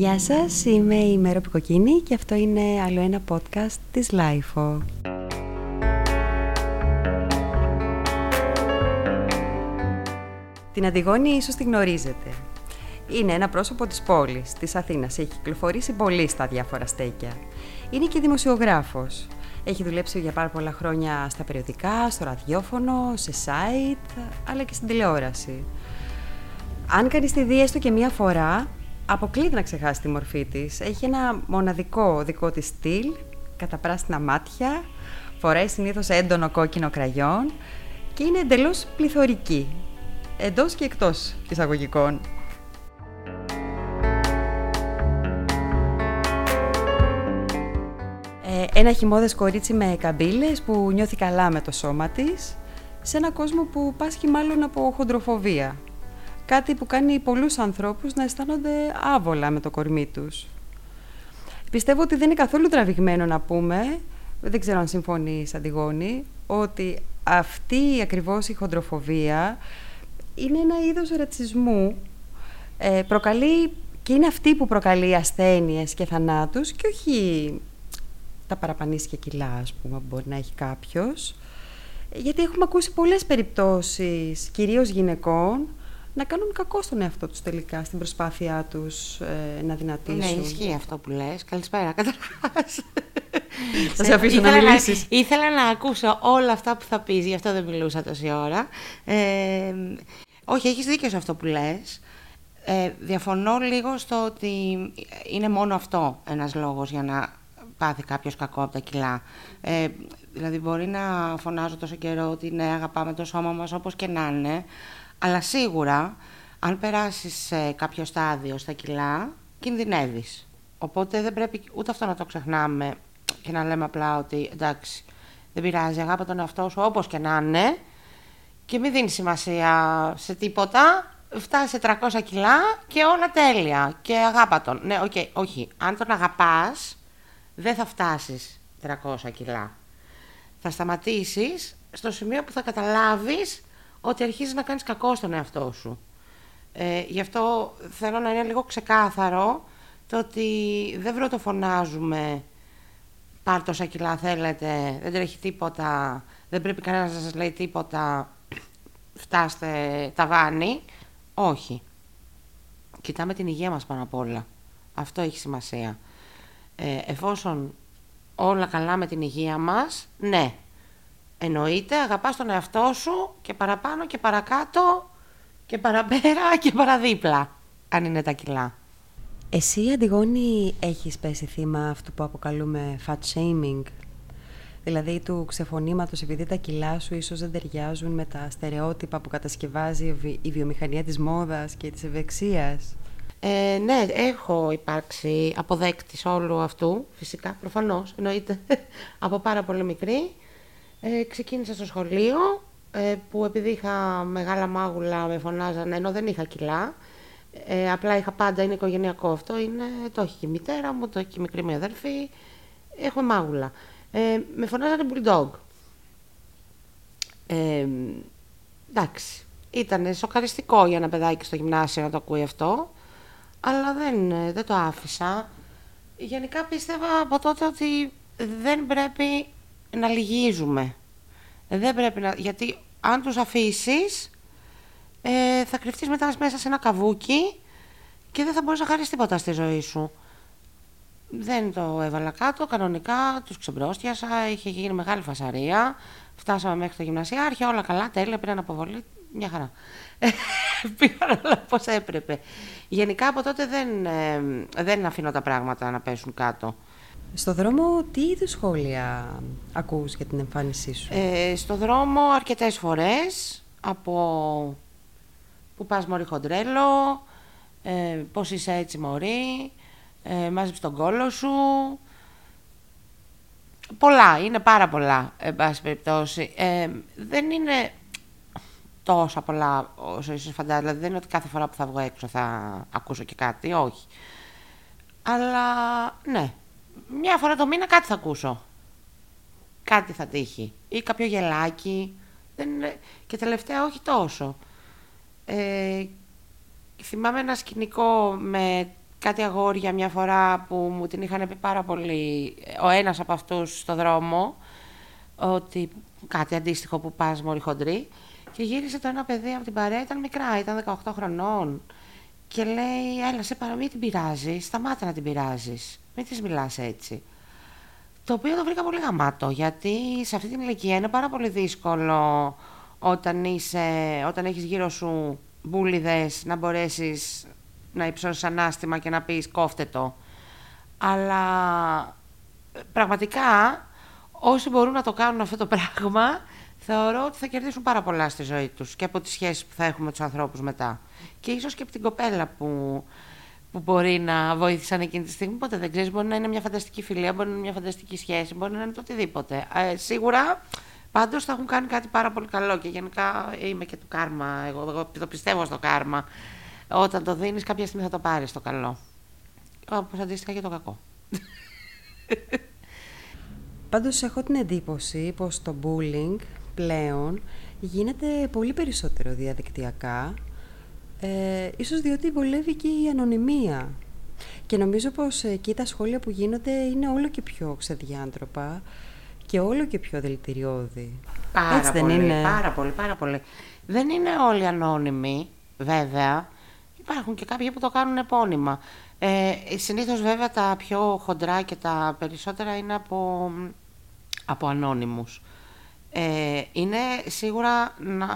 Γεια σας, είμαι η Μέρο Πικοκίνη και αυτό είναι άλλο ένα podcast της LIFO. Την Αντιγόνη ίσως τη γνωρίζετε. Είναι ένα πρόσωπο της πόλης, της Αθήνας. Έχει κυκλοφορήσει πολύ στα διάφορα στέκια. Είναι και δημοσιογράφος. Έχει δουλέψει για πάρα πολλά χρόνια στα περιοδικά, στο ραδιόφωνο, σε site, αλλά και στην τηλεόραση. Αν κανείς τη δει έστω και μία φορά, αποκλείται να ξεχάσει τη μορφή της. Έχει ένα μοναδικό δικό της στυλ, κατά πράσινα μάτια, φοράει συνήθως έντονο κόκκινο κραγιόν και είναι εντελώς πληθωρική, εντός και εκτός εισαγωγικών. Ε, ένα χυμώδες κορίτσι με καμπύλες που νιώθει καλά με το σώμα της, σε ένα κόσμο που πάσχει μάλλον από χοντροφοβία. Κάτι που κάνει πολλούς ανθρώπους να αισθάνονται άβολα με το κορμί τους. Πιστεύω ότι δεν είναι καθόλου τραβηγμένο να πούμε, δεν ξέρω αν συμφωνείς Αντιγόνη, ότι αυτή ακριβώς η χοντροφοβία είναι ένα είδος ρατσισμού. Ε, προκαλεί, και είναι αυτή που προκαλεί ασθένειες και θανάτους και όχι τα παραπανίσια κιλά, ας πούμε, που μπορεί να έχει κάποιος. Γιατί έχουμε ακούσει πολλές περιπτώσεις, κυρίως γυναικών, να κάνουν κακό στον εαυτό τους τελικά, στην προσπάθειά τους ε, να δυνατήσουν. Ναι, ισχύει αυτό που λες. Καλησπέρα, καταρχάς. Θα σε αφήσω να μιλήσεις. ήθελα να ακούσω όλα αυτά που θα πεις, γι' αυτό δεν μιλούσα τόση ώρα. Ε, όχι, έχεις δίκιο σε αυτό που λες. Ε, διαφωνώ λίγο στο ότι είναι μόνο αυτό ένας λόγος για να πάθει κάποιος κακό από τα κιλά. Ε, δηλαδή μπορεί να φωνάζω τόσο καιρό ότι ναι, αγαπάμε το σώμα μας όπως και να είναι, αλλά σίγουρα αν περάσεις σε κάποιο στάδιο στα κιλά, κινδυνεύεις. Οπότε δεν πρέπει ούτε αυτό να το ξεχνάμε και να λέμε απλά ότι εντάξει, δεν πειράζει, αγάπη τον εαυτό σου όπως και να είναι και μην δίνεις σημασία σε τίποτα, φτάσει σε 300 κιλά και όλα τέλεια και αγάπα τον. Ναι, okay, όχι, αν τον αγαπάς δεν θα φτάσεις 300 κιλά. Θα σταματήσεις στο σημείο που θα καταλάβεις ότι αρχίζεις να κάνεις κακό στον εαυτό σου. Ε, γι' αυτό θέλω να είναι λίγο ξεκάθαρο το ότι δεν βροτοφωνάζουμε πάρ' τόσα κιλά θέλετε, δεν τρέχει τίποτα, δεν πρέπει κανένας να σας λέει τίποτα, φτάστε ταβάνι. Όχι. Κοιτάμε την υγεία μας πάνω απ' όλα. Αυτό έχει σημασία. Ε, εφόσον όλα καλά με την υγεία μας, ναι, εννοείται, αγαπάς τον εαυτό σου και παραπάνω και παρακάτω και παραπέρα και παραδίπλα, αν είναι τα κιλά. Εσύ, Αντιγόνη, έχεις πέσει θύμα αυτού που αποκαλούμε fat shaming, δηλαδή του ξεφωνήματος επειδή τα κιλά σου ίσως δεν ταιριάζουν με τα στερεότυπα που κατασκευάζει η βιομηχανία της μόδας και της ευεξίας; Ε, ναι, έχω υπάρξει αποδέκτης όλου αυτού, φυσικά, προφανώς, εννοείται, από πάρα πολύ μικρή. Ε, ξεκίνησα στο σχολείο, ε, που επειδή είχα μεγάλα μάγουλα με φωνάζανε, ενώ δεν είχα κιλά. Ε, απλά είχα πάντα, είναι οικογενειακό αυτό, είναι, το έχει και η μητέρα μου, το έχει και η μικρή μου αδέρφη. Έχω μάγουλα. Ε, με φωνάζανε bulldog. Ε, εντάξει, ήταν σοκαριστικό για ένα παιδάκι στο γυμνάσιο να το ακούει αυτό, αλλά δεν, δεν το άφησα. Γενικά πίστευα από τότε ότι δεν πρέπει να λυγίζουμε. Δεν πρέπει να... Γιατί αν τους αφήσεις, ε, θα κρυφτείς μετά μέσα σε ένα καβούκι και δεν θα μπορείς να χάρεις τίποτα στη ζωή σου. Δεν το έβαλα κάτω, κανονικά τους ξεμπρόστιασα, είχε γίνει μεγάλη φασαρία. Φτάσαμε μέχρι το γυμνασιάρχη, όλα καλά, τέλεια, πήραν αποβολή, μια χαρά. Πήγαν όλα πώς έπρεπε. Γενικά από τότε δεν, ε, δεν αφήνω τα πράγματα να πέσουν κάτω. Στο δρόμο τι είδους σχόλια ακούς για την εμφάνισή σου; Ε, στο δρόμο αρκετές φορές, από που πας μωρή χοντρέλο, ε, πώς είσαι έτσι μωρή, ε, μάζεψε τον κόλο σου. Πολλά, είναι πάρα πολλά, εν πάση περιπτώσει. Ε, δεν είναι τόσα πολλά όσο ίσως φαντάζομαι, δηλαδή δεν είναι ότι κάθε φορά που θα βγω έξω θα ακούσω και κάτι, όχι. Αλλά ναι, μια φορά το μήνα κάτι θα ακούσω. Κάτι θα τύχει. Ή κάποιο γελάκι. Δεν Και τελευταία όχι τόσο. Ε, θυμάμαι ένα σκηνικό με κάτι αγόρια μια φορά που μου την είχαν πει πάρα πολύ ο ένας από αυτούς στο δρόμο ότι κάτι αντίστοιχο που πας μόλι χοντρή και γύρισε το ένα παιδί από την παρέα, ήταν μικρά, ήταν 18 χρονών και λέει έλα σε παρά μην την πειράζεις, σταμάτα να την πειράζεις. Μην της μιλάς έτσι. Το οποίο το βρήκα πολύ γαμάτο γιατί σε αυτή την ηλικία είναι πάρα πολύ δύσκολο όταν, είσαι, όταν έχεις γύρω σου μπουλιδες να μπορέσεις να υψώσεις ανάστημα και να πεις κόφτε το. Αλλά πραγματικά όσοι μπορούν να το κάνουν αυτό το πράγμα θεωρώ ότι θα κερδίσουν πάρα πολλά στη ζωή τους και από τις σχέσεις που θα έχουμε με τους ανθρώπους μετά. Και ίσως και από την κοπέλα που, που μπορεί να βοήθησαν εκείνη τη στιγμή. Ποτέ δεν ξέρεις, μπορεί να είναι μια φανταστική φιλία, μπορεί να είναι μια φανταστική σχέση, μπορεί να είναι το οτιδήποτε. Ε, σίγουρα πάντως θα έχουν κάνει κάτι πάρα πολύ καλό και γενικά είμαι και του κάρμα. Εγώ, εγώ το πιστεύω στο κάρμα. Όταν το δίνεις, κάποια στιγμή θα το πάρεις το καλό. Όπως αντίστοιχα και το κακό. Πάντως έχω την εντύπωση πως το bullying πλέον γίνεται πολύ περισσότερο διαδικτυακά ε, ίσως διότι βολεύει και η ανωνυμία. Και νομίζω πως εκεί τα σχόλια που γίνονται είναι όλο και πιο ξεδιάντροπα και όλο και πιο δηλητηριώδη. Πάρα Έτσι πολύ, δεν είναι; πάρα πολύ, πάρα πολύ. Δεν είναι όλοι ανώνυμοι, βέβαια. Υπάρχουν και κάποιοι που το κάνουν επώνυμα. Ε, συνήθως βέβαια τα πιο χοντρά και τα περισσότερα είναι από, από ανώνυμους. Ε, είναι σίγουρα να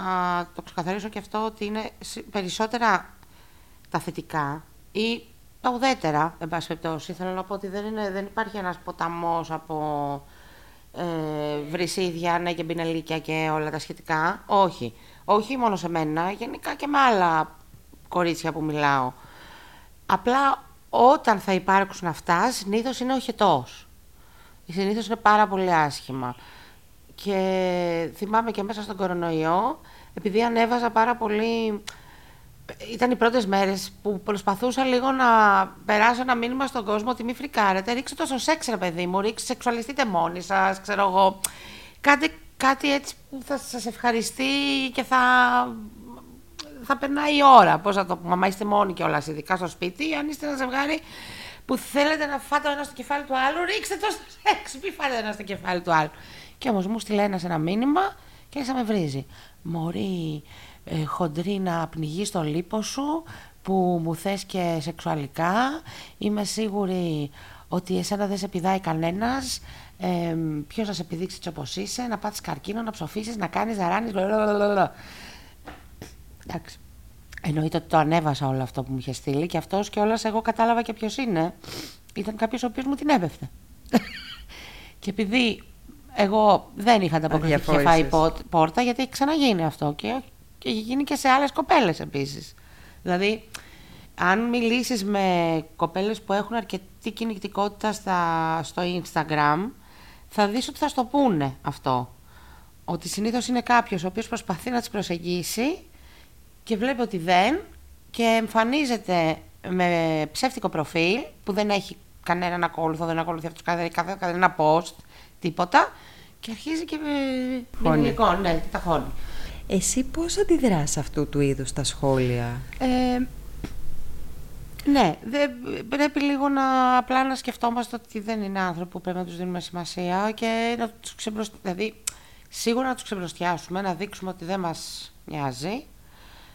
το ξεκαθαρίσω και αυτό ότι είναι περισσότερα τα θετικά ή τα ουδέτερα, εν πάση περιπτώσει. Θέλω να πω ότι δεν, είναι, δεν υπάρχει ένας ποταμός από ε, βρυσίδια, ναι και μπινελίκια και όλα τα σχετικά. Όχι. Όχι μόνο σε μένα, γενικά και με άλλα κορίτσια που μιλάω. Απλά όταν θα υπάρξουν αυτά, συνήθως είναι ο χετός. Συνήθως είναι πάρα πολύ άσχημα. Και θυμάμαι και μέσα στον κορονοϊό, επειδή ανέβαζα πάρα πολύ... Ήταν οι πρώτες μέρες που προσπαθούσα λίγο να περάσω ένα μήνυμα στον κόσμο ότι μη φρικάρετε, ρίξτε το στο σεξ ρε παιδί μου, ρίξτε, σεξουαλιστείτε μόνοι σας, ξέρω εγώ. Κάτι, κάτι έτσι που θα σας ευχαριστεί και θα, θα περνάει η ώρα. Πώς θα το πούμε, άμα είστε μόνοι κιόλας, ειδικά στο σπίτι, αν είστε ένα ζευγάρι που θέλετε να φάτε ο ένας στο κεφάλι του άλλου, ρίξτε το στο σεξ, μη φάτε ένα στο κεφάλι του άλλου. Και όμως μου στείλε ένας ένα μήνυμα και άρχισε με βρίζει. Μωρή, ε, χοντρή να πνιγείς στο λίπο σου που μου θες και σεξουαλικά. Είμαι σίγουρη ότι εσένα δεν σε πηδάει κανένας. Ε, Ποιος να σε επιδείξει έτσι όπως είσαι, να πάθεις καρκίνο, να ψοφήσεις, να κάνεις, να ράνει. Εντάξει. Εννοείται ότι το ανέβασα όλο αυτό που μου είχε στείλει και αυτός και όλα εγώ κατάλαβα και ποιος είναι. Ήταν κάποιος ο οποίος μου την έπεφτε. και επειδή εγώ δεν είχα ανταποκριθεί και φάει πόρτα γιατί έχει ξαναγίνει αυτό και, και έχει γίνει και σε άλλες κοπέλες επίσης. Δηλαδή, αν μιλήσεις με κοπέλες που έχουν αρκετή κινητικότητα στα, στο Instagram, θα δεις ότι θα στο πούνε αυτό. Ότι συνήθως είναι κάποιος ο οποίος προσπαθεί να τις προσεγγίσει και βλέπει ότι δεν και εμφανίζεται με ψεύτικο προφίλ που δεν έχει κανέναν ακόλουθο, δεν ακολουθεί αυτός κανένα post, τίποτα και αρχίζει και με υλικό, ναι, τα χώνει. Εσύ πώς αντιδράς αυτού του είδους τα σχόλια; Ε, ναι, δε, πρέπει λίγο να απλά να σκεφτόμαστε ότι δεν είναι άνθρωποι που πρέπει να τους δίνουμε σημασία και να τους ξεμπροστιάσουμε. Δηλαδή, σίγουρα να τους ξεμπροστιάσουμε, να δείξουμε ότι δεν μας νοιάζει,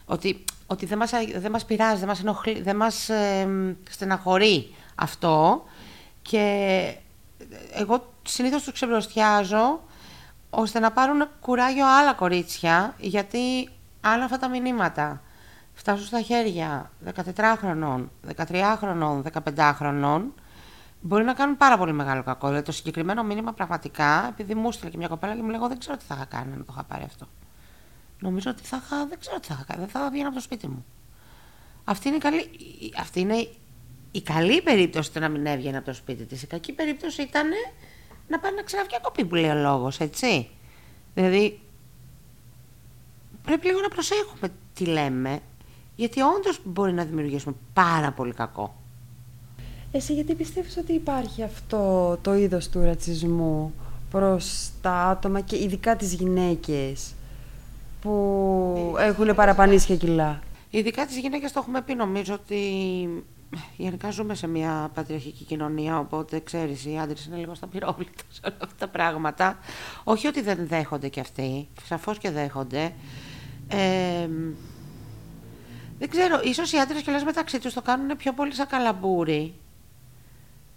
ότι, ότι δεν, μας, δεν μας πειράζει, δεν μας, ενοχλεί, δεν μας στεναχωρεί αυτό και εγώ συνήθως τους ξεμπροστιάζω ώστε να πάρουν κουράγιο άλλα κορίτσια, γιατί άλλα αυτά τα μηνύματα φτάσουν στα χέρια 14χρονων, 13χρονων, 15χρονων, μπορεί να κάνουν πάρα πολύ μεγάλο κακό. Δηλαδή το συγκεκριμένο μήνυμα πραγματικά, επειδή μου στείλε και μια κοπέλα και μου λέει: Δεν ξέρω τι θα είχα κάνει αν το είχα πάρει αυτό. Νομίζω ότι θα είχα, δεν ξέρω τι θα είχα κάνει, δεν θα βγει από το σπίτι μου. Αυτή είναι, καλή, αυτή είναι η καλή περίπτωση να μην έβγαινε από το σπίτι της. Η κακή περίπτωση ήταν να πάει να ξαναβγεί που λέει ο λόγος, έτσι. Δηλαδή, πρέπει λίγο να προσέχουμε τι λέμε, γιατί όντως μπορεί να δημιουργήσουμε πάρα πολύ κακό. Εσύ γιατί πιστεύεις ότι υπάρχει αυτό το είδος του ρατσισμού προς τα άτομα και ειδικά τις γυναίκες που έχουν παραπανίσια κιλά. Ειδικά τις γυναίκες το έχουμε πει νομίζω ότι γενικά ζούμε σε μια πατριαρχική κοινωνία, οπότε ξέρεις, οι άντρες είναι λίγο στα πυρόβλητα σε όλα αυτά τα πράγματα. Όχι ότι δεν δέχονται κι αυτοί, σαφώς και δέχονται. Ε, δεν ξέρω, ίσως οι άντρες κιόλας μεταξύ τους το κάνουν πιο πολύ σαν καλαμπούρι,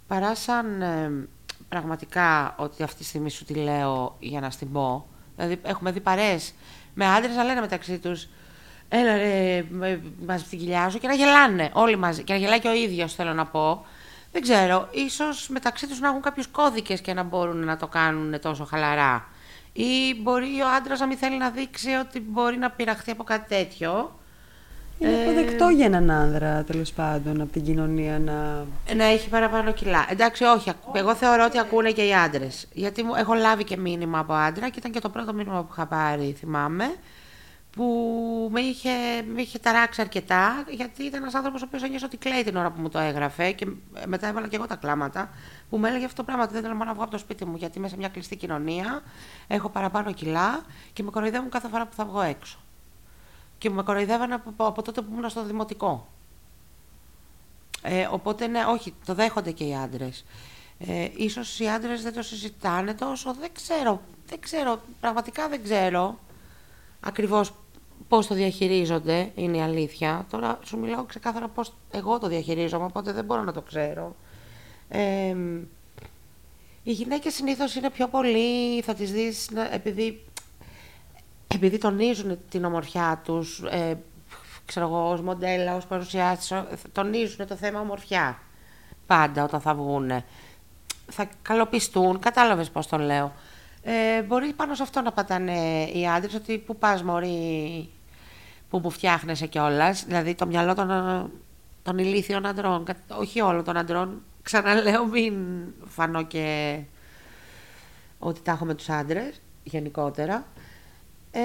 παρά σαν ε, πραγματικά ότι αυτή τη στιγμή σου τη λέω για να στην πω. Δηλαδή έχουμε δει παρέες με άντρες να λένε μεταξύ τους έλα ρε, μαζί την κοιλιά σου και να γελάνε όλοι μαζί. Και να γελάει και ο ίδιος, θέλω να πω. Δεν ξέρω, ίσως μεταξύ τους να έχουν κάποιους κώδικες και να μπορούν να το κάνουν τόσο χαλαρά. Ή μπορεί ο άντρας να μην θέλει να δείξει ότι μπορεί να πειραχθεί από κάτι τέτοιο. Είναι ε... αποδεκτό για έναν άνδρα, τέλος πάντων, από την κοινωνία να. Να έχει παραπάνω κιλά. Εντάξει, όχι. Εγώ θεωρώ ότι ακούνε και οι άντρες. Γιατί έχω λάβει και μήνυμα από άντρα και ήταν και το πρώτο μήνυμα που είχα πάρει, θυμάμαι που με είχε, με είχε ταράξει αρκετά, γιατί ήταν ένας άνθρωπος ο οποίος ένιωσε ότι κλαίει την ώρα που μου το έγραφε και μετά έβαλα και εγώ τα κλάματα, που με έλεγε αυτό το πράγμα ότι δεν θέλω να βγω από το σπίτι μου, γιατί είμαι σε μια κλειστή κοινωνία, έχω παραπάνω κιλά και με κοροϊδεύουν κάθε φορά που θα βγω έξω. Και με κοροϊδεύαν από, από τότε που ήμουν στο δημοτικό. Ε, οπότε ναι, όχι, το δέχονται και οι άντρες. Ε, ίσως οι άντρες δεν το συζητάνε τόσο, δεν ξέρω, δεν ξέρω, πραγματικά δεν ξέρω ακριβώς πώς το διαχειρίζονται, είναι η αλήθεια. Τώρα σου μιλάω ξεκάθαρα πώς εγώ το διαχειρίζομαι, οπότε δεν μπορώ να το ξέρω. Ε, οι γυναίκες συνήθως είναι πιο πολύ, θα τις δεις, επειδή, επειδή τονίζουν την ομορφιά τους, ε, ξέρω εγώ, ως μοντέλα, ως παρουσιάστης, τονίζουν το θέμα ομορφιά πάντα όταν θα βγουν. Θα καλοπιστούν, κατάλαβες πώς το λέω. Ε, μπορεί πάνω σε αυτό να πατάνε οι άντρες ότι πού πας, Μωρή, που μου φτιάχνεσαι κιόλας. Δηλαδή το μυαλό των, των ηλίθιων αντρών, όχι όλων των αντρών. Ξαναλέω, μην φανώ και ότι τα έχω με τους άντρες γενικότερα. Ε,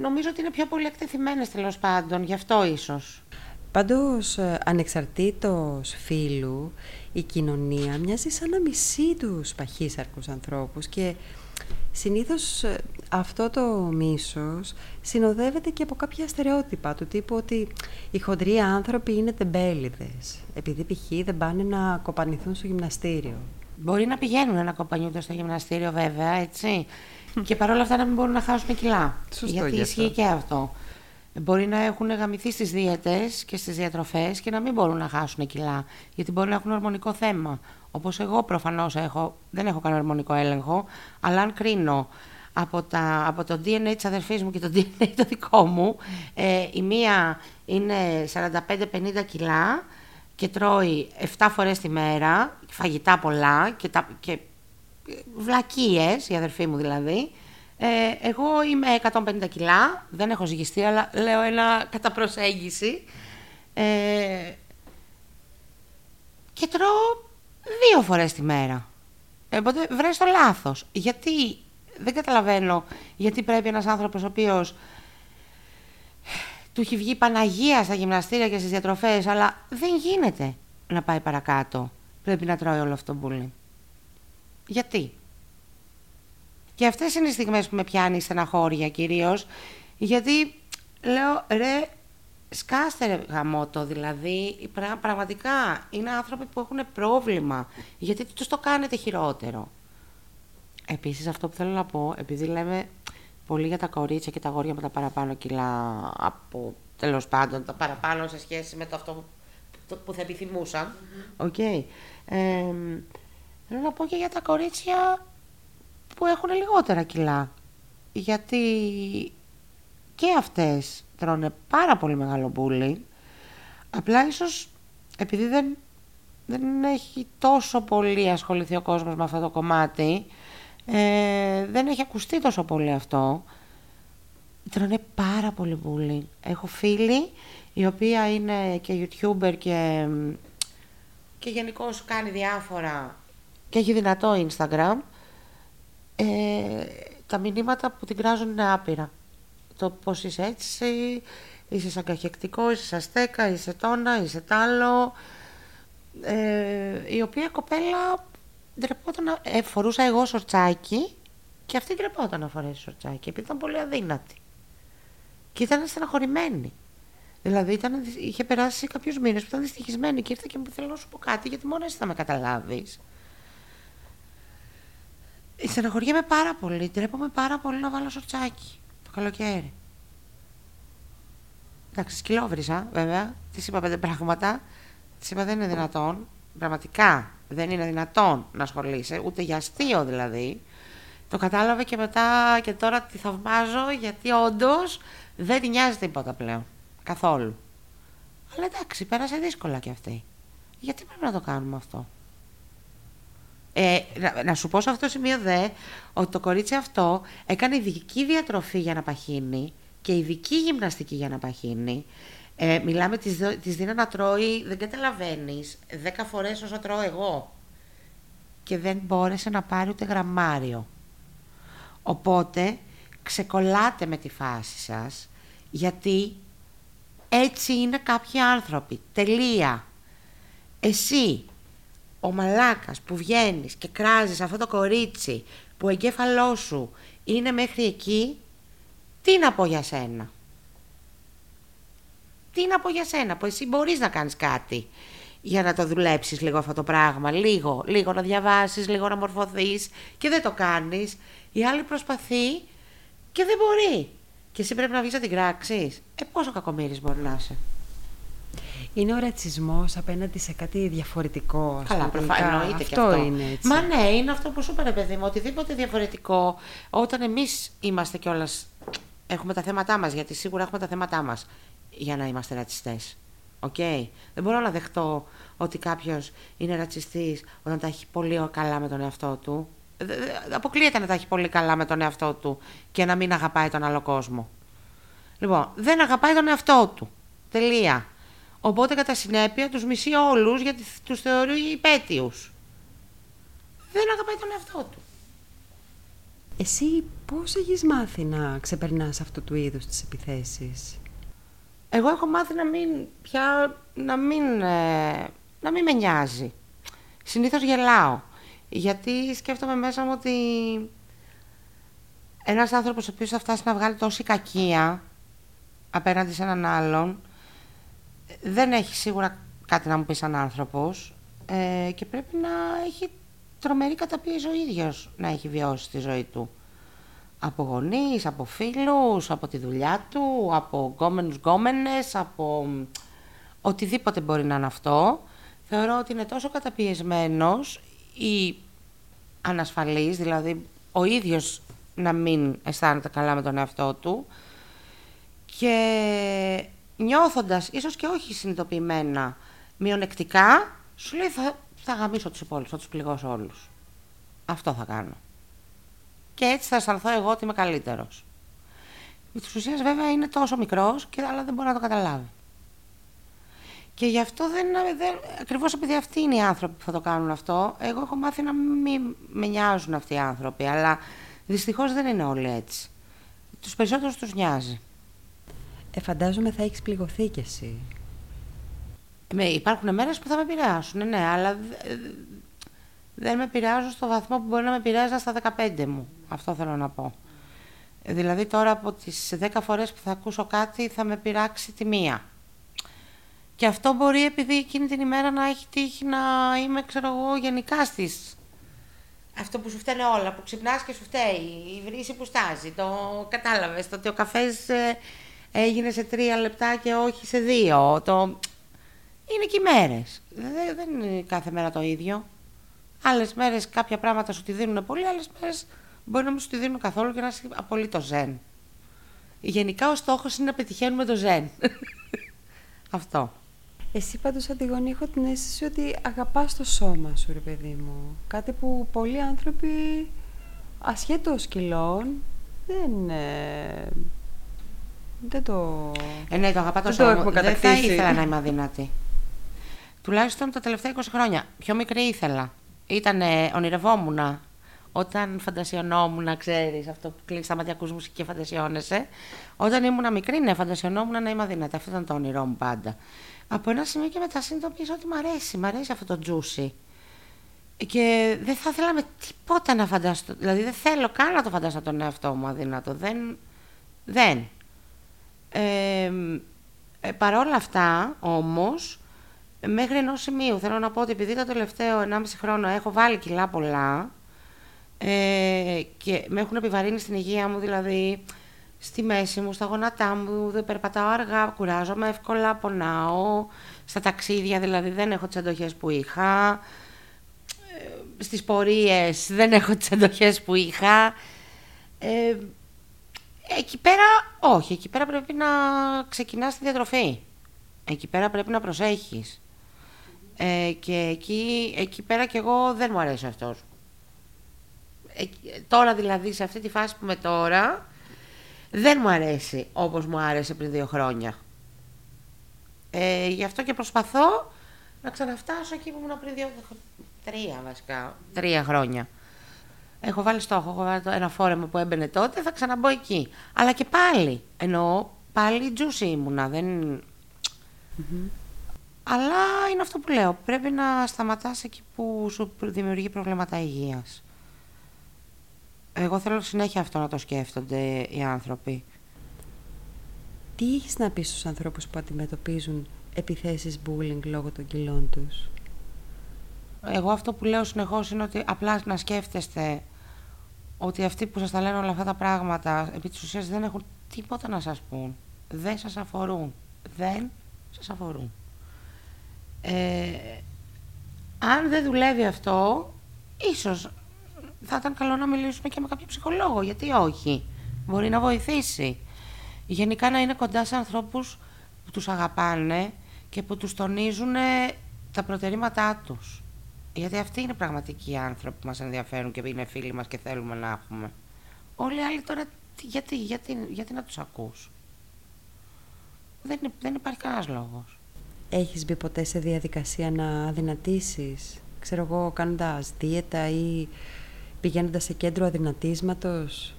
νομίζω ότι είναι πιο πολύ εκτεθειμένες τέλος πάντων, γι' αυτό ίσως. Πάντως, ε, ανεξαρτήτως φίλου, η κοινωνία μοιάζει σαν να μισεί τους παχύσαρκους ανθρώπους και συνήθως ε, αυτό το μίσος συνοδεύεται και από κάποια στερεότυπα του τύπου ότι οι χοντροί άνθρωποι είναι τεμπέληδες επειδή π.χ. δεν πάνε να κοπανηθούν στο γυμναστήριο. Μπορεί να πηγαίνουν να κοπανιούνται στο γυμναστήριο βέβαια, έτσι. και παρόλα αυτά να μην μπορούν να χάσουν κιλά. Σωστό γιατί ισχύει και αυτό. Μπορεί να έχουν γαμηθεί στις δίαιτες και στις διατροφές και να μην μπορούν να χάσουν κιλά, γιατί μπορεί να έχουν ορμονικό θέμα. Όπως εγώ προφανώς έχω, δεν έχω κανένα ορμονικό έλεγχο, αλλά αν κρίνω από, τα, από το DNA της αδερφής μου και το DNA το δικό μου, ε, η μία είναι 45-50 κιλά και τρώει 7 φορές τη μέρα, φαγητά πολλά και, τα, και βλακίες, η αδερφή μου δηλαδή, ε, εγώ είμαι 150 κιλά, δεν έχω ζυγιστεί, αλλά λέω ένα κατά προσέγγιση. Ε, και τρώω δύο φορές τη μέρα. Οπότε βρες το λάθος. Γιατί, δεν καταλαβαίνω, γιατί πρέπει ένας άνθρωπος ο οποίος του έχει βγει Παναγία στα γυμναστήρια και στις διατροφές, αλλά δεν γίνεται να πάει παρακάτω. Πρέπει να τρώει όλο αυτό το μπουλί. Γιατί; Και αυτές είναι οι στιγμές που με πιάνει στεναχώρια κυρίως, γιατί λέω ρε σκάστε ρε γαμότο δηλαδή, πραγματικά είναι άνθρωποι που έχουν πρόβλημα, γιατί τους το κάνετε χειρότερο. Επίσης αυτό που θέλω να πω, επειδή λέμε πολύ για τα κορίτσια και τα αγόρια με τα παραπάνω κιλά από τέλος πάντων τα παραπάνω σε σχέση με το αυτό που θα επιθυμούσαν. OK. Okay. θέλω να πω και για τα κορίτσια που έχουν λιγότερα κιλά. Γιατί και αυτές τρώνε πάρα πολύ μεγάλο μπούλι. Απλά ίσως επειδή δεν, δεν έχει τόσο πολύ ασχοληθεί ο κόσμος με αυτό το κομμάτι, ε, δεν έχει ακουστεί τόσο πολύ αυτό. Τρώνε πάρα πολύ μπούλι. Έχω φίλη η οποία είναι και youtuber και, και γενικώς κάνει διάφορα και έχει δυνατό Instagram ε, τα μηνύματα που την κράζουν είναι άπειρα. Το πώς είσαι έτσι, είσαι σαν καχεκτικό, είσαι σαν στέκα, είσαι τόνα, είσαι τάλο. Ε, η οποία κοπέλα ντρεπόταν ε, φορούσα εγώ σορτσάκι και αυτή ντρεπόταν να φορέσει σορτσάκι επειδή ήταν πολύ αδύνατη. Και ήταν στεναχωρημένη. Δηλαδή ήταν, είχε περάσει κάποιους μήνες που ήταν δυστυχισμένη και ήρθε και μου θέλω να σου πω κάτι, γιατί μόνο εσύ θα με καταλάβεις. Στεναχωριέμαι πάρα πολύ. Τρέπομαι πάρα πολύ να βάλω σορτσάκι το καλοκαίρι. Εντάξει, σκυλόβρισα βέβαια. Της είπα πέντε πράγματα. Της είπα δεν είναι δυνατόν. Πραγματικά δεν είναι δυνατόν να ασχολείσαι, ούτε για αστείο δηλαδή. Το κατάλαβε και μετά και τώρα τη θαυμάζω γιατί όντως δεν τη νοιάζει τίποτα πλέον. Καθόλου. Αλλά εντάξει, πέρασε δύσκολα κι αυτή. Γιατί πρέπει να το κάνουμε αυτό; Ε, να, σου πω σε αυτό το σημείο δε ότι το κορίτσι αυτό έκανε ειδική διατροφή για να παχύνει και ειδική γυμναστική για να παχύνει. Ε, μιλάμε, της, της δίνω να τρώει, δεν καταλαβαίνεις, δέκα φορές όσο τρώω εγώ. Και δεν μπόρεσε να πάρει ούτε γραμμάριο. Οπότε ξεκολλάτε με τη φάση σας, γιατί έτσι είναι κάποιοι άνθρωποι. Τελεία. Εσύ, ο μαλάκας που βγαίνεις και κράζεις αυτό το κορίτσι που ο εγκέφαλός σου είναι μέχρι εκεί, τι να πω για σένα; Τι να πω για σένα, που εσύ μπορείς να κάνεις κάτι για να το δουλέψεις λίγο αυτό το πράγμα, λίγο, λίγο να διαβάσεις, λίγο να μορφωθείς και δεν το κάνεις. Η άλλη προσπαθεί και δεν μπορεί. Και εσύ πρέπει να βγεις να την κράξεις. Ε, πόσο κακομύρης μπορεί να είσαι; Είναι ο ρατσισμός απέναντι σε κάτι διαφορετικό. Καλά, προφανώ εννοείται αυτό. αυτό. είναι έτσι. Μα ναι, είναι αυτό που σου είπε, παιδί μου. Οτιδήποτε διαφορετικό, όταν εμείς είμαστε κιόλας. Έχουμε τα θέματά μας, γιατί σίγουρα έχουμε τα θέματά μας για να είμαστε ρατσιστές. Οκ; Δεν μπορώ να δεχτώ ότι κάποιος είναι ρατσιστής όταν τα έχει πολύ καλά με τον εαυτό του. Αποκλείεται να τα έχει πολύ καλά με τον εαυτό του και να μην αγαπάει τον άλλο κόσμο. Λοιπόν, δεν αγαπάει τον εαυτό του. Τελεία. Οπότε κατά συνέπεια τους μισεί όλους γιατί τους θεωρεί υπέτειους. Δεν αγαπάει τον εαυτό του. Εσύ πώς έχεις μάθει να ξεπερνάς αυτού του είδους τις επιθέσεις; Εγώ έχω μάθει να μην, πια, να μην, ε, να μην με νοιάζει. Συνήθως γελάω. Γιατί σκέφτομαι μέσα μου ότι ένας άνθρωπος ο οποίος θα φτάσει να βγάλει τόση κακία απέναντι σε έναν άλλον δεν έχει σίγουρα κάτι να μου πεις σαν άνθρωπος ε, και πρέπει να έχει τρομερή καταπίεση ο ίδιος να έχει βιώσει τη ζωή του. Από γονείς, από φίλους, από τη δουλειά του, από γκόμενους γκόμενες, από οτιδήποτε μπορεί να είναι αυτό. Θεωρώ ότι είναι τόσο καταπιεσμένος ή ανασφαλής, δηλαδή ο ίδιος να μην αισθάνεται καλά με τον εαυτό του και νιώθοντας, ίσως και όχι συνειδητοποιημένα, μειονεκτικά, σου λέει θα, θα γαμίσω τους υπόλοιπους, θα τους πληγώσω όλους. Αυτό θα κάνω. Και έτσι θα αισθανθώ εγώ ότι είμαι καλύτερος. Με της ουσίας βέβαια είναι τόσο μικρός, και, αλλά δεν μπορεί να το καταλάβει. Και γι' αυτό δεν, δεν ακριβώς επειδή αυτοί είναι οι άνθρωποι που θα το κάνουν αυτό, εγώ έχω μάθει να μην με νοιάζουν αυτοί οι άνθρωποι, αλλά δυστυχώς δεν είναι όλοι έτσι. Τους περισσότερους τους νοιάζει. Ε, φαντάζομαι θα έχεις πληγωθεί κι εσύ. Με, υπάρχουν μέρες που θα με επηρεάσουν, ναι, αλλά δεν με επηρεάζουν στο βαθμό που μπορεί να με επηρεάζουν στα 15 μου. Αυτό θέλω να πω. Δηλαδή τώρα από τις 10 φορές που θα ακούσω κάτι θα με πειράξει τη μία. Και αυτό μπορεί επειδή εκείνη την ημέρα να έχει τύχει να είμαι, ξέρω εγώ, γενικά στις... Αυτό που σου φταίνε όλα, που ξυπνάς και σου φταίει, η βρύση που στάζει, το κατάλαβες, το ότι ο καφές ε, έγινε σε τρία λεπτά και όχι σε δύο. Το... Είναι και οι μέρες. Δεν, δεν είναι κάθε μέρα το ίδιο. Άλλες μέρες κάποια πράγματα σου τη δίνουν πολύ, άλλες μέρες μπορεί να μην σου τη δίνουν καθόλου και να είσαι απολύτως ζεν. Γενικά ο στόχος είναι να πετυχαίνουμε το ζεν. Αυτό. Εσύ πάντως Αντιγονή έχω την αίσθηση ότι αγαπάς το σώμα σου ρε παιδί μου. Κάτι που πολλοί άνθρωποι ασχέτως κιλών δεν, ε, δεν το... Ε, ναι, το αγαπά το σώμα μου. Δεν θα ήθελα να είμαι αδύνατη. Τουλάχιστον τα τελευταία 20 χρόνια. Πιο μικρή ήθελα. Ήτανε, ονειρευόμουν όταν φαντασιωνόμουν, ξέρεις αυτό που κλείνεις τα μάτια, ακούς μουσική και φαντασιώνεσαι. Όταν ήμουν μικρή, ναι, φαντασιωνόμουν να είμαι αδύνατη. Αυτό ήταν το όνειρό μου πάντα. Από ένα σημείο και μετά συνειδητοποίησα ότι μου αρέσει, μου αρέσει αυτό το τζούσι. Και δεν θα ήθελα με τίποτα να φανταστώ. Δηλαδή δεν θέλω καν να το φανταστώ τον εαυτό μου αδύνατο. Δεν. Δεν. Ε, Ε, παρόλα αυτά, όμως, μέχρι ενός σημείου θέλω να πω ότι επειδή το τελευταίο 1,5 χρόνο έχω βάλει κιλά πολλά ε, και με έχουν επιβαρύνει στην υγεία μου, δηλαδή στη μέση μου, στα γόνατά μου, δεν περπατάω αργά, κουράζομαι εύκολα, πονάω, στα ταξίδια δηλαδή δεν έχω τις αντοχές που είχα, ε, στις πορείες δεν έχω τις αντοχές που είχα. Ε, εκεί πέρα, όχι, εκεί πέρα πρέπει να ξεκινάς τη διατροφή. Εκεί πέρα πρέπει να προσέχεις. Ε, και εκεί, εκεί πέρα κι εγώ δεν μου αρέσει αυτός. Ε, τώρα δηλαδή, σε αυτή τη φάση που είμαι τώρα, δεν μου αρέσει όπως μου άρεσε πριν δύο χρόνια. Ε, γι' αυτό και προσπαθώ να ξαναφτάσω εκεί που ήμουν πριν δύο, τρία βασικά, τρία χρόνια. Έχω βάλει στόχο, έχω βάλει ένα φόρεμα που έμπαινε τότε, θα ξαναμπω εκεί. Αλλά και πάλι, εννοώ, πάλι τζούσι ήμουνα, δεν... Αλλά είναι αυτό που λέω, πρέπει να σταματάς εκεί που σου δημιουργεί προβλήματα υγείας. Εγώ θέλω συνέχεια αυτό να το σκέφτονται οι άνθρωποι. Τι έχεις να πεις στους ανθρώπους που αντιμετωπίζουν επιθέσεις bullying λόγω των κιλών τους; Εγώ αυτό που λέω συνεχώς είναι ότι απλά να σκέφτεστε ότι αυτοί που σας τα λένε όλα αυτά τα πράγματα επί της ουσίας δεν έχουν τίποτα να σας πούν. Δεν σας αφορούν. Δεν σας αφορούν. Ε, αν δεν δουλεύει αυτό, ίσως θα ήταν καλό να μιλήσουμε και με κάποιο ψυχολόγο. Γιατί όχι. Μπορεί να βοηθήσει. Γενικά να είναι κοντά σε ανθρώπους που τους αγαπάνε και που τους τονίζουν τα προτερήματά τους. Γιατί αυτοί είναι πραγματικοί άνθρωποι που μας ενδιαφέρουν και είναι φίλοι μας και θέλουμε να έχουμε. Όλοι οι άλλοι τώρα, γιατί, γιατί, γιατί να τους ακούς; Δεν, δεν υπάρχει κανένας λόγος. Έχεις μπει ποτέ σε διαδικασία να αδυνατήσεις, ξέρω εγώ, κάνοντας δίαιτα ή πηγαίνοντας σε κέντρο αδυνατίσματος;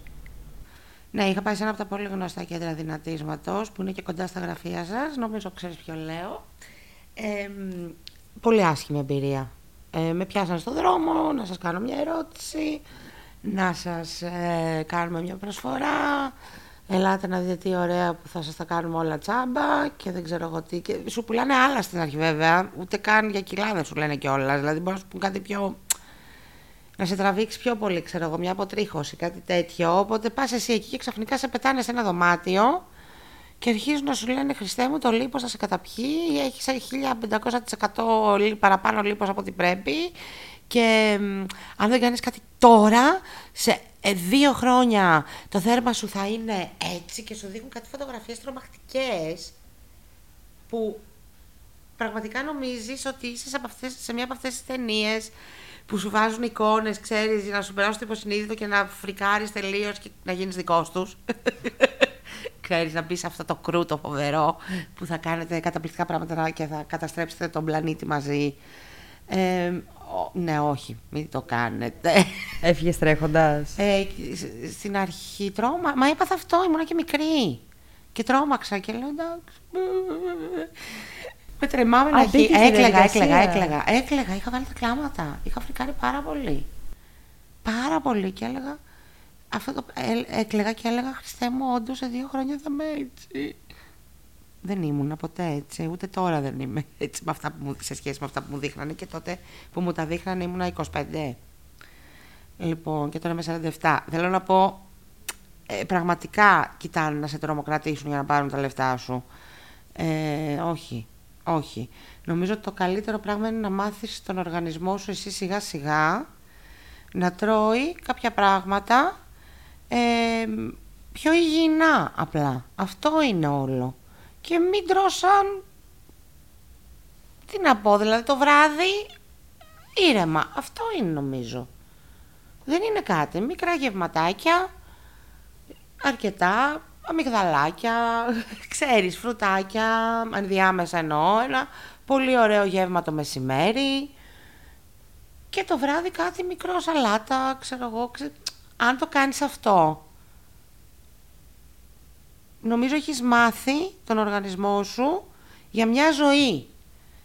Ναι, είχα πάει σε ένα από τα πολύ γνωστά κέντρα αδυνατίσματος, που είναι και κοντά στα γραφεία σας, νομίζω ξέρεις ποιο λέω. Ε, πολύ άσχημη εμπειρία. Ε, με πιάσαν στον δρόμο, να σας κάνω μια ερώτηση, να σας ε, κάνουμε μια προσφορά, ελάτε να δείτε τι ωραία που θα σας τα κάνουμε όλα τσάμπα και δεν ξέρω εγώ τι. Και σου πουλάνε άλλα στην αρχή βέβαια, ούτε καν για κιλά δεν σου λένε κιόλας. Δηλαδή μπορείς να σου πούν κάτι πιο να σε τραβήξει πιο πολύ, ξέρω εγώ, μια αποτρίχωση, κάτι τέτοιο. Οπότε πας εσύ εκεί και ξαφνικά σε πετάνε σε ένα δωμάτιο και αρχίζουν να σου λένε Χριστέ μου, το λίπος θα σε καταπιεί, έχεις 1500% παραπάνω λίπος από ό,τι πρέπει. Και αν δεν κάνεις κάτι τώρα, σε ε, δύο χρόνια το θέρμα σου θα είναι έτσι και σου δείχνουν κάτι φωτογραφίες τρομακτικές που πραγματικά νομίζεις ότι είσαι σε, αυτές, σε μια από αυτές τις ταινίες που σου βάζουν εικόνες, ξέρεις, να σου περάσουν το υποσυνείδητο και να φρικάρεις τελείως και να γίνεις δικός τους. ξέρεις, να μπεις σε αυτό το κρού το φοβερό που θα κάνετε καταπληκτικά πράγματα και θα καταστρέψετε τον πλανήτη μαζί. Ε, ναι, όχι, μην το κάνετε. Έφυγες τρέχοντας. Ε, στην αρχή τρόμα. Μα έπαθα αυτό, ήμουν και μικρή. Και τρόμαξα και λέω εντάξει. Με τρεμάμενα αρχή. Έκλαιγα, έκλαιγα, έκλαιγα. Έκλαιγα, είχα βάλει τα κλάματα. Είχα φρικάρει πάρα πολύ. Πάρα πολύ και έλεγα. Αυτό το, ε, έκλαιγα και έλεγα Χριστέ μου, όντως σε δύο χρόνια θα είμαι έτσι. Δεν ήμουν ποτέ έτσι, ούτε τώρα δεν είμαι έτσι με αυτά που, σε σχέση με αυτά που μου δείχνανε και τότε που μου τα δείχνανε ήμουν 25. Λοιπόν, και τώρα είμαι 47. Θέλω να πω, ε, πραγματικά κοιτάνε να σε τρομοκρατήσουν για να πάρουν τα λεφτά σου. Ε, όχι. Όχι. Νομίζω ότι το καλύτερο πράγμα είναι να μάθεις τον οργανισμό σου εσύ σιγά σιγά να τρώει κάποια πράγματα ε, πιο υγιεινά απλά. Αυτό είναι όλο. Και μην τρώσαν, τι να πω, δηλαδή το βράδυ ήρεμα. Αυτό είναι νομίζω. Δεν είναι κάτι. Μικρά γευματάκια, αρκετά, αμυγδαλάκια, ξέρεις, φρουτάκια, ενδιάμεσα εννοώ, ένα πολύ ωραίο γεύμα το μεσημέρι και το βράδυ κάτι μικρό σαλάτα, ξέρω εγώ, αν το κάνεις αυτό, νομίζω έχεις μάθει τον οργανισμό σου για μια ζωή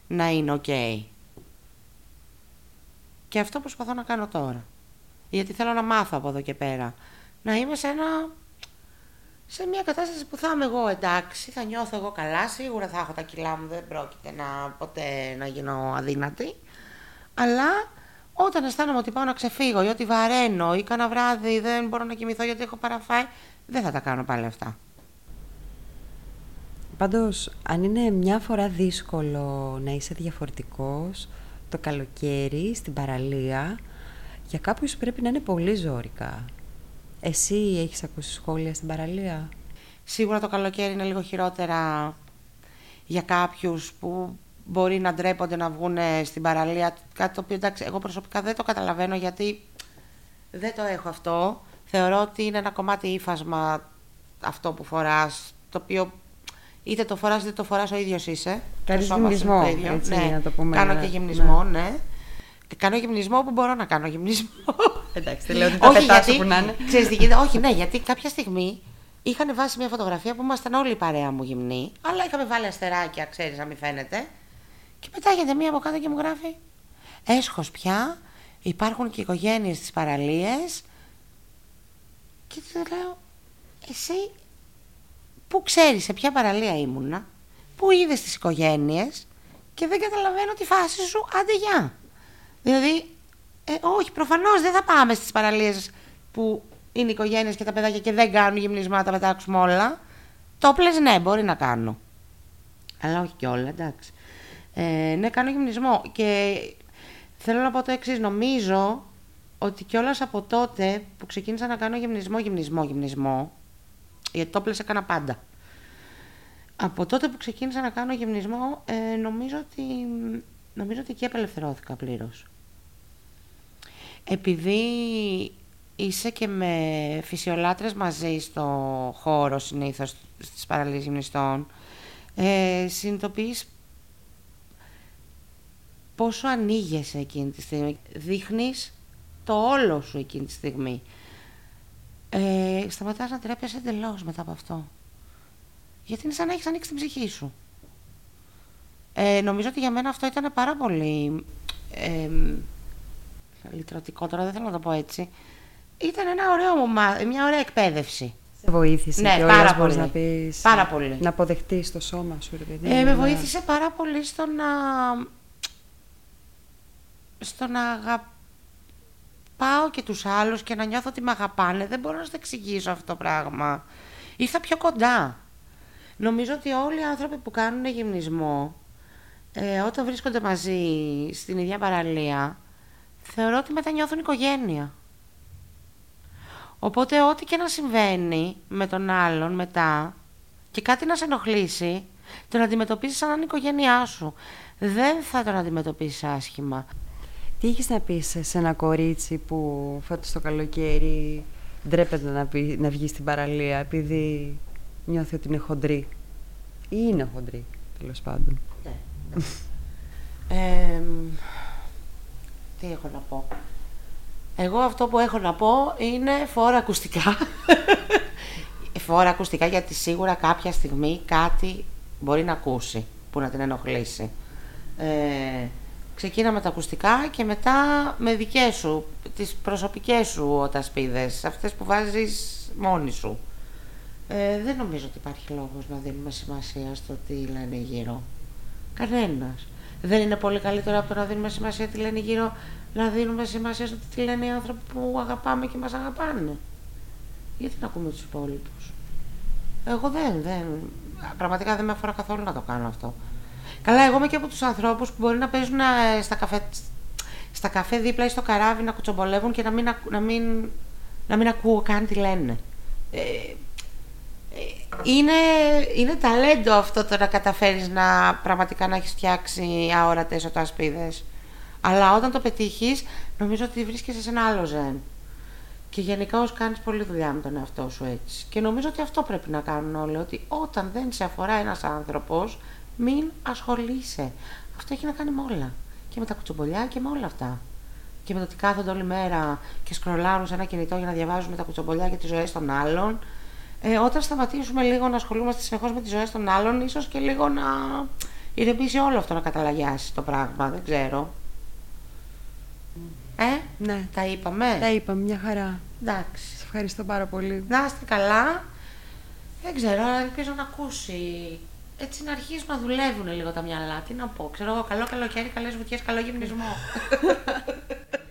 να είναι ok. Και αυτό προσπαθώ να κάνω τώρα. Γιατί θέλω να μάθω από εδώ και πέρα. Να είμαι σε ένα σε μια κατάσταση που θα είμαι εγώ εντάξει, θα νιώθω εγώ καλά, σίγουρα θα έχω τα κιλά μου, δεν πρόκειται να, ποτέ να γίνω αδύνατη. Αλλά όταν αισθάνομαι ότι πάω να ξεφύγω ή ότι βαραίνω ή κάνα βράδυ δεν μπορώ να κοιμηθώ γιατί έχω παραφάει, δεν θα τα κάνω πάλι αυτά. Πάντως, αν είναι μια φορά δύσκολο να είσαι διαφορετικός το καλοκαίρι στην παραλία, για κάποιους πρέπει να είναι πολύ ζώρικα. Εσύ έχεις ακούσει σχόλια στην παραλία; Σίγουρα το καλοκαίρι είναι λίγο χειρότερα για κάποιους που μπορεί να ντρέπονται να βγουν στην παραλία. Κάτι το οποίο εντάξει, εγώ προσωπικά δεν το καταλαβαίνω γιατί δεν το έχω αυτό. Θεωρώ ότι είναι ένα κομμάτι ύφασμα αυτό που φοράς, το οποίο είτε το φοράς είτε το φοράς ο ίδιος είσαι. Κάνεις γυμνισμό, έτσι, ναι. να το πούμε. Κάνω και γυμνισμό, ναι. ναι. Κάνω γυμνισμό που μπορώ να κάνω γυμνισμό. Εντάξει, δεν λέω ότι τα πετάσω που να είναι. Ξέρεις τι γίνεται, όχι, ναι, γιατί κάποια στιγμή είχαν βάσει μια φωτογραφία που ήμασταν όλοι η παρέα μου γυμνοί, αλλά είχαμε βάλει αστεράκια, ξέρεις, να μην φαίνεται. Και πετάγεται μία από κάτω και μου γράφει Έσχος πια, υπάρχουν και οικογένειες στις παραλίες και του λέω εσύ που ξέρεις σε ποια παραλία ήμουνα, που είδες τις οικογένειες και δεν καταλαβαίνω τη φάση σου, άντε γεια. Δηλαδή, ε, όχι, προφανώς δεν θα πάμε στις παραλίες που είναι οικογένειες και τα παιδάκια και δεν κάνουν γυμνισμά, τα πετάξουμε όλα. Το πλες ναι, μπορεί να κάνω. Αλλά όχι κιόλα, εντάξει. Ε, ναι, κάνω γυμνισμό. Και θέλω να πω το εξής. Νομίζω ότι κιόλας από τότε που ξεκίνησα να κάνω γυμνισμό, γυμνισμό, γυμνισμό, γιατί το πλες έκανα πάντα. Από τότε που ξεκίνησα να κάνω γυμνισμό, ε, νομίζω, ότι, νομίζω ότι και απελευθερώθηκα πλήρως. Επειδή είσαι και με φυσιολάτρες μαζί στο χώρο συνήθως στις παραλίες γυμνιστών, ε, συνειδητοποιείς πόσο ανοίγεσαι εκείνη τη στιγμή. Δείχνεις το όλο σου εκείνη τη στιγμή. Ε, σταματάς να τρέπεσαι εντελώς μετά από αυτό. Γιατί είναι σαν να έχεις ανοίξει την ψυχή σου. Ε, νομίζω ότι για μένα αυτό ήταν πάρα πολύ ε, λυτρωτικό, τώρα δεν θέλω να το πω έτσι. Ήταν ένα ωραίο, μια ωραία εκπαίδευση. Σε βοήθησε ναι, και πάρα πολύ. να πεις, πάρα πολύ. να αποδεχτείς το σώμα σου. Ρε, ε, με βοήθησε πάρα πολύ στο να, στο να αγαπάω και τους άλλους και να νιώθω ότι με αγαπάνε. Δεν μπορώ να σου το εξηγήσω αυτό το πράγμα. Ήρθα πιο κοντά. Νομίζω ότι όλοι οι άνθρωποι που κάνουν γυμνισμό, ε, όταν βρίσκονται μαζί στην ίδια παραλία, θεωρώ ότι μετά νιώθουν οικογένεια. Οπότε ό,τι και να συμβαίνει με τον άλλον μετά και κάτι να σε ενοχλήσει, τον αντιμετωπίζεις σαν οικογένειά σου. Δεν θα τον αντιμετωπίσεις άσχημα. Τι έχεις να πεις σε ένα κορίτσι που φέτος το καλοκαίρι ντρέπεται να, πει, να βγει στην παραλία επειδή νιώθει ότι είναι χοντρή; Ή είναι χοντρή, τέλος πάντων; Ναι. ε, τι έχω να πω; Εγώ αυτό που έχω να πω είναι φόρα ακουστικά. φόρα ακουστικά γιατί σίγουρα κάποια στιγμή κάτι μπορεί να ακούσει που να την ενοχλήσει. Ε, ξεκίνα με τα ακουστικά και μετά με δικές σου, τις προσωπικές σου οτασπίδες, αυτές που βάζεις μόνη σου. Ε, δεν νομίζω ότι υπάρχει λόγος να δίνουμε σημασία στο τι λένε γύρω. Κανένας. Δεν είναι πολύ καλύτερο από το να δίνουμε σημασία τι λένε γύρω, να δίνουμε σημασία στο τι λένε οι άνθρωποι που αγαπάμε και μας αγαπάνε. Γιατί να ακούμε τους υπόλοιπους; Εγώ δεν, δεν. Πραγματικά δεν με αφορά καθόλου να το κάνω αυτό. Καλά, εγώ είμαι και από τους ανθρώπους που μπορεί να παίζουν ε, στα καφέ, στα καφέ δίπλα ή στο καράβι να κουτσομπολεύουν και να μην, να μην, να μην ακούω καν τι λένε. Ε, είναι, είναι ταλέντο αυτό το να καταφέρεις να πραγματικά να έχεις φτιάξει αόρατες οτασπίδες. Αλλά όταν το πετύχεις, νομίζω ότι βρίσκεσαι σε ένα άλλο ζεν. Και γενικά ως κάνεις πολλή δουλειά με τον εαυτό σου έτσι. Και νομίζω ότι αυτό πρέπει να κάνουν όλοι, ότι όταν δεν σε αφορά ένας άνθρωπος, μην ασχολείσαι. Αυτό έχει να κάνει με όλα. Και με τα κουτσομπολιά και με όλα αυτά. Και με το ότι κάθονται όλη μέρα και σκρολάρουν σε ένα κινητό για να διαβάζουν τα κουτσομπολιά και τις ζωές των άλλων ε, όταν σταματήσουμε λίγο να ασχολούμαστε συνεχώς με τις ζωές των άλλων, ίσως και λίγο να ηρεμήσει όλο αυτό να καταλαγιάσει το πράγμα. Δεν ξέρω. Ε, ναι. τα είπαμε. Τα είπαμε, μια χαρά. Εντάξει. Σε ευχαριστώ πάρα πολύ. Να είστε καλά. Δεν ξέρω, ελπίζω να ακούσει. Έτσι να αρχίσουν να δουλεύουν λίγο τα μυαλά. Τι να πω, ξέρω εγώ, καλό καλοκαίρι, καλές βουτιές, καλό γυμνισμό.